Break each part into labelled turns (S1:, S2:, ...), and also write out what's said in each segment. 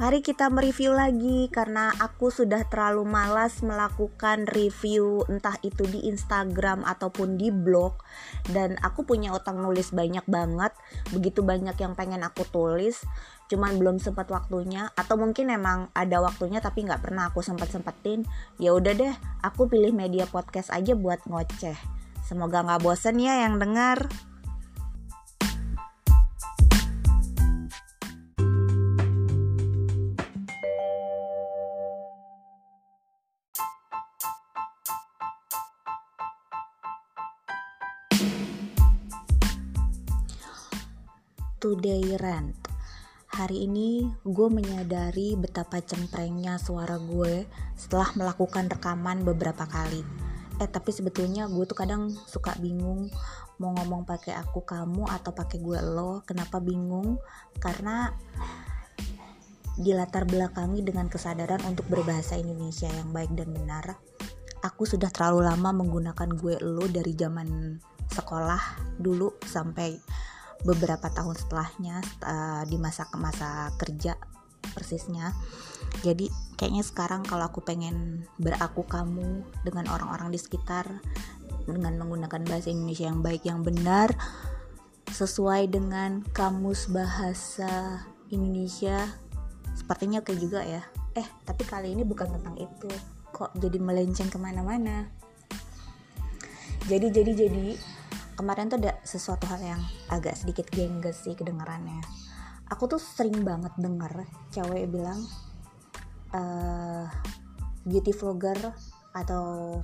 S1: Mari kita mereview lagi karena aku sudah terlalu malas melakukan review entah itu di Instagram ataupun di blog dan aku punya utang nulis banyak banget, begitu banyak yang pengen aku tulis, cuman belum sempat waktunya atau mungkin emang ada waktunya tapi nggak pernah aku sempat sempetin. Ya udah deh, aku pilih media podcast aja buat ngoceh. Semoga nggak bosen ya yang dengar. Today Rant. Hari ini gue menyadari betapa cemprengnya suara gue setelah melakukan rekaman beberapa kali. Eh tapi sebetulnya gue tuh kadang suka bingung mau ngomong pakai aku kamu atau pakai gue lo. Kenapa bingung? Karena di latar belakangi dengan kesadaran untuk berbahasa Indonesia yang baik dan benar. Aku sudah terlalu lama menggunakan gue lo dari zaman sekolah dulu sampai beberapa tahun setelahnya uh, di masa ke masa kerja persisnya. Jadi kayaknya sekarang kalau aku pengen beraku kamu dengan orang-orang di sekitar dengan menggunakan bahasa Indonesia yang baik yang benar sesuai dengan kamus bahasa Indonesia sepertinya oke juga ya. Eh tapi kali ini bukan tentang itu. Kok jadi melenceng ke mana-mana? Jadi jadi jadi kemarin tuh ada sesuatu hal yang agak sedikit gengges sih kedengarannya. Aku tuh sering banget denger cewek bilang uh, beauty vlogger atau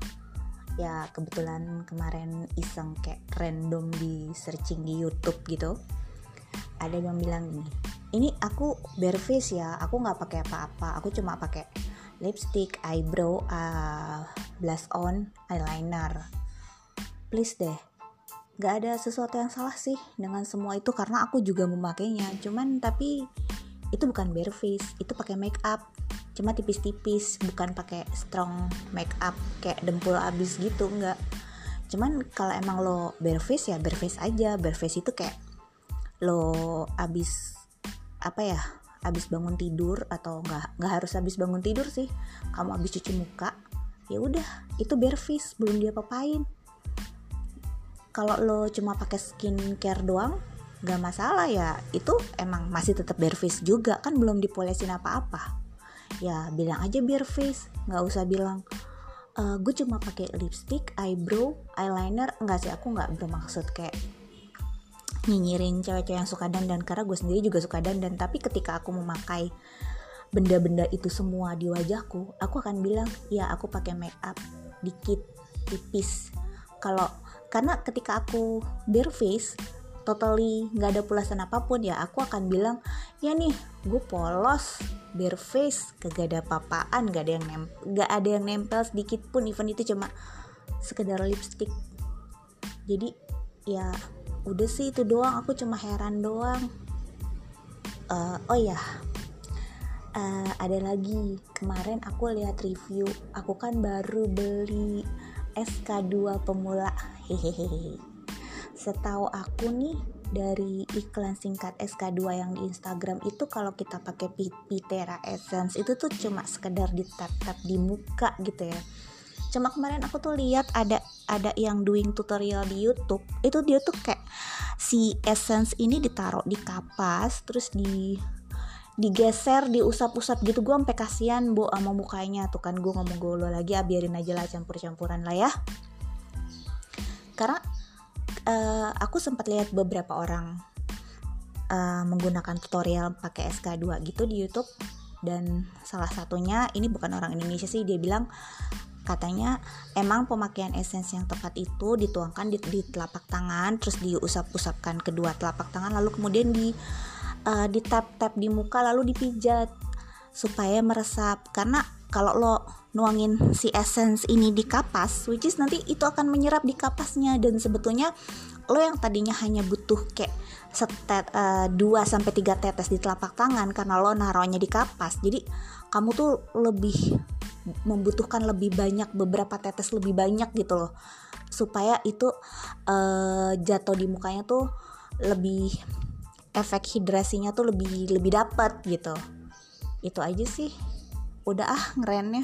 S1: ya kebetulan kemarin iseng kayak random di searching di YouTube gitu ada yang bilang gini ini aku bare face ya aku nggak pakai apa-apa aku cuma pakai lipstick eyebrow uh, blush on eyeliner. Please deh gak ada sesuatu yang salah sih dengan semua itu karena aku juga memakainya. Cuman tapi itu bukan bare face itu pakai make up. Cuma tipis-tipis bukan pakai strong make up kayak dempul abis gitu enggak cuman kalau emang lo bare face ya bare face aja. Bare face itu kayak lo abis apa ya abis bangun tidur atau nggak nggak harus abis bangun tidur sih. Kamu abis cuci muka ya udah itu bare face belum dia papain kalau lo cuma pakai skincare doang gak masalah ya. Itu emang masih tetap bare face juga kan belum dipolesin apa-apa. Ya bilang aja bare face nggak usah bilang e, eh, gue cuma pakai lipstick eyebrow eyeliner. Enggak sih aku nggak bermaksud kayak nyinyirin cewek-cewek yang suka dandan karena gue sendiri juga suka dandan. Tapi ketika aku memakai benda-benda itu semua di wajahku aku akan bilang ya aku pakai make up dikit tipis. Kalau karena ketika aku bare face totally nggak ada pulasan apa pun ya aku akan bilang ya nih gue polos bare face kagak ada papaan gak ada yang nempel gak ada yang nempel sedikit pun even itu cuma sekedar lipstick. Jadi ya udah sih itu doang. Aku cuma heran doang. Uh, oh ya uh, ada lagi. Kemarin aku lihat review aku kan baru beli SK2 pemula hehehe setahu aku nih dari iklan singkat SK2 yang di Instagram itu kalau kita pakai Pitera Essence itu tuh cuma sekedar di tap-tap di muka gitu ya. Cuma kemarin aku tuh lihat ada ada yang doing tutorial di YouTube itu dia tuh kayak si essence ini ditaruh di kapas terus di digeser diusap-usap gitu. Gue sampai kasihan bu sama mukanya. Tuh kan gue ngomong gue lagi ah, biarin aja lah campur-campuran lah ya karena uh, aku sempat lihat beberapa orang uh, menggunakan tutorial pakai SK2 gitu di YouTube. Dan salah satunya ini bukan orang Indonesia sih dia bilang katanya emang pemakaian essence yang tepat itu dituangkan di, di telapak tangan terus diusap-usapkan kedua telapak tangan lalu kemudian di uh, di tap tap di muka lalu dipijat supaya meresap. Karena kalau lo nuangin si essence ini di kapas which is nanti itu akan menyerap di kapasnya. Dan sebetulnya lo yang tadinya hanya butuh kayak setet uh, 2 sampai 3 tetes di telapak tangan karena lo naruhnya di kapas. Jadi kamu tuh lebih membutuhkan lebih banyak beberapa tetes lebih banyak gitu loh. Supaya itu uh, jatuh di mukanya tuh lebih efek hidrasinya tuh lebih lebih dapat gitu. Itu aja sih udah ah ngerennya